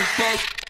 Bye.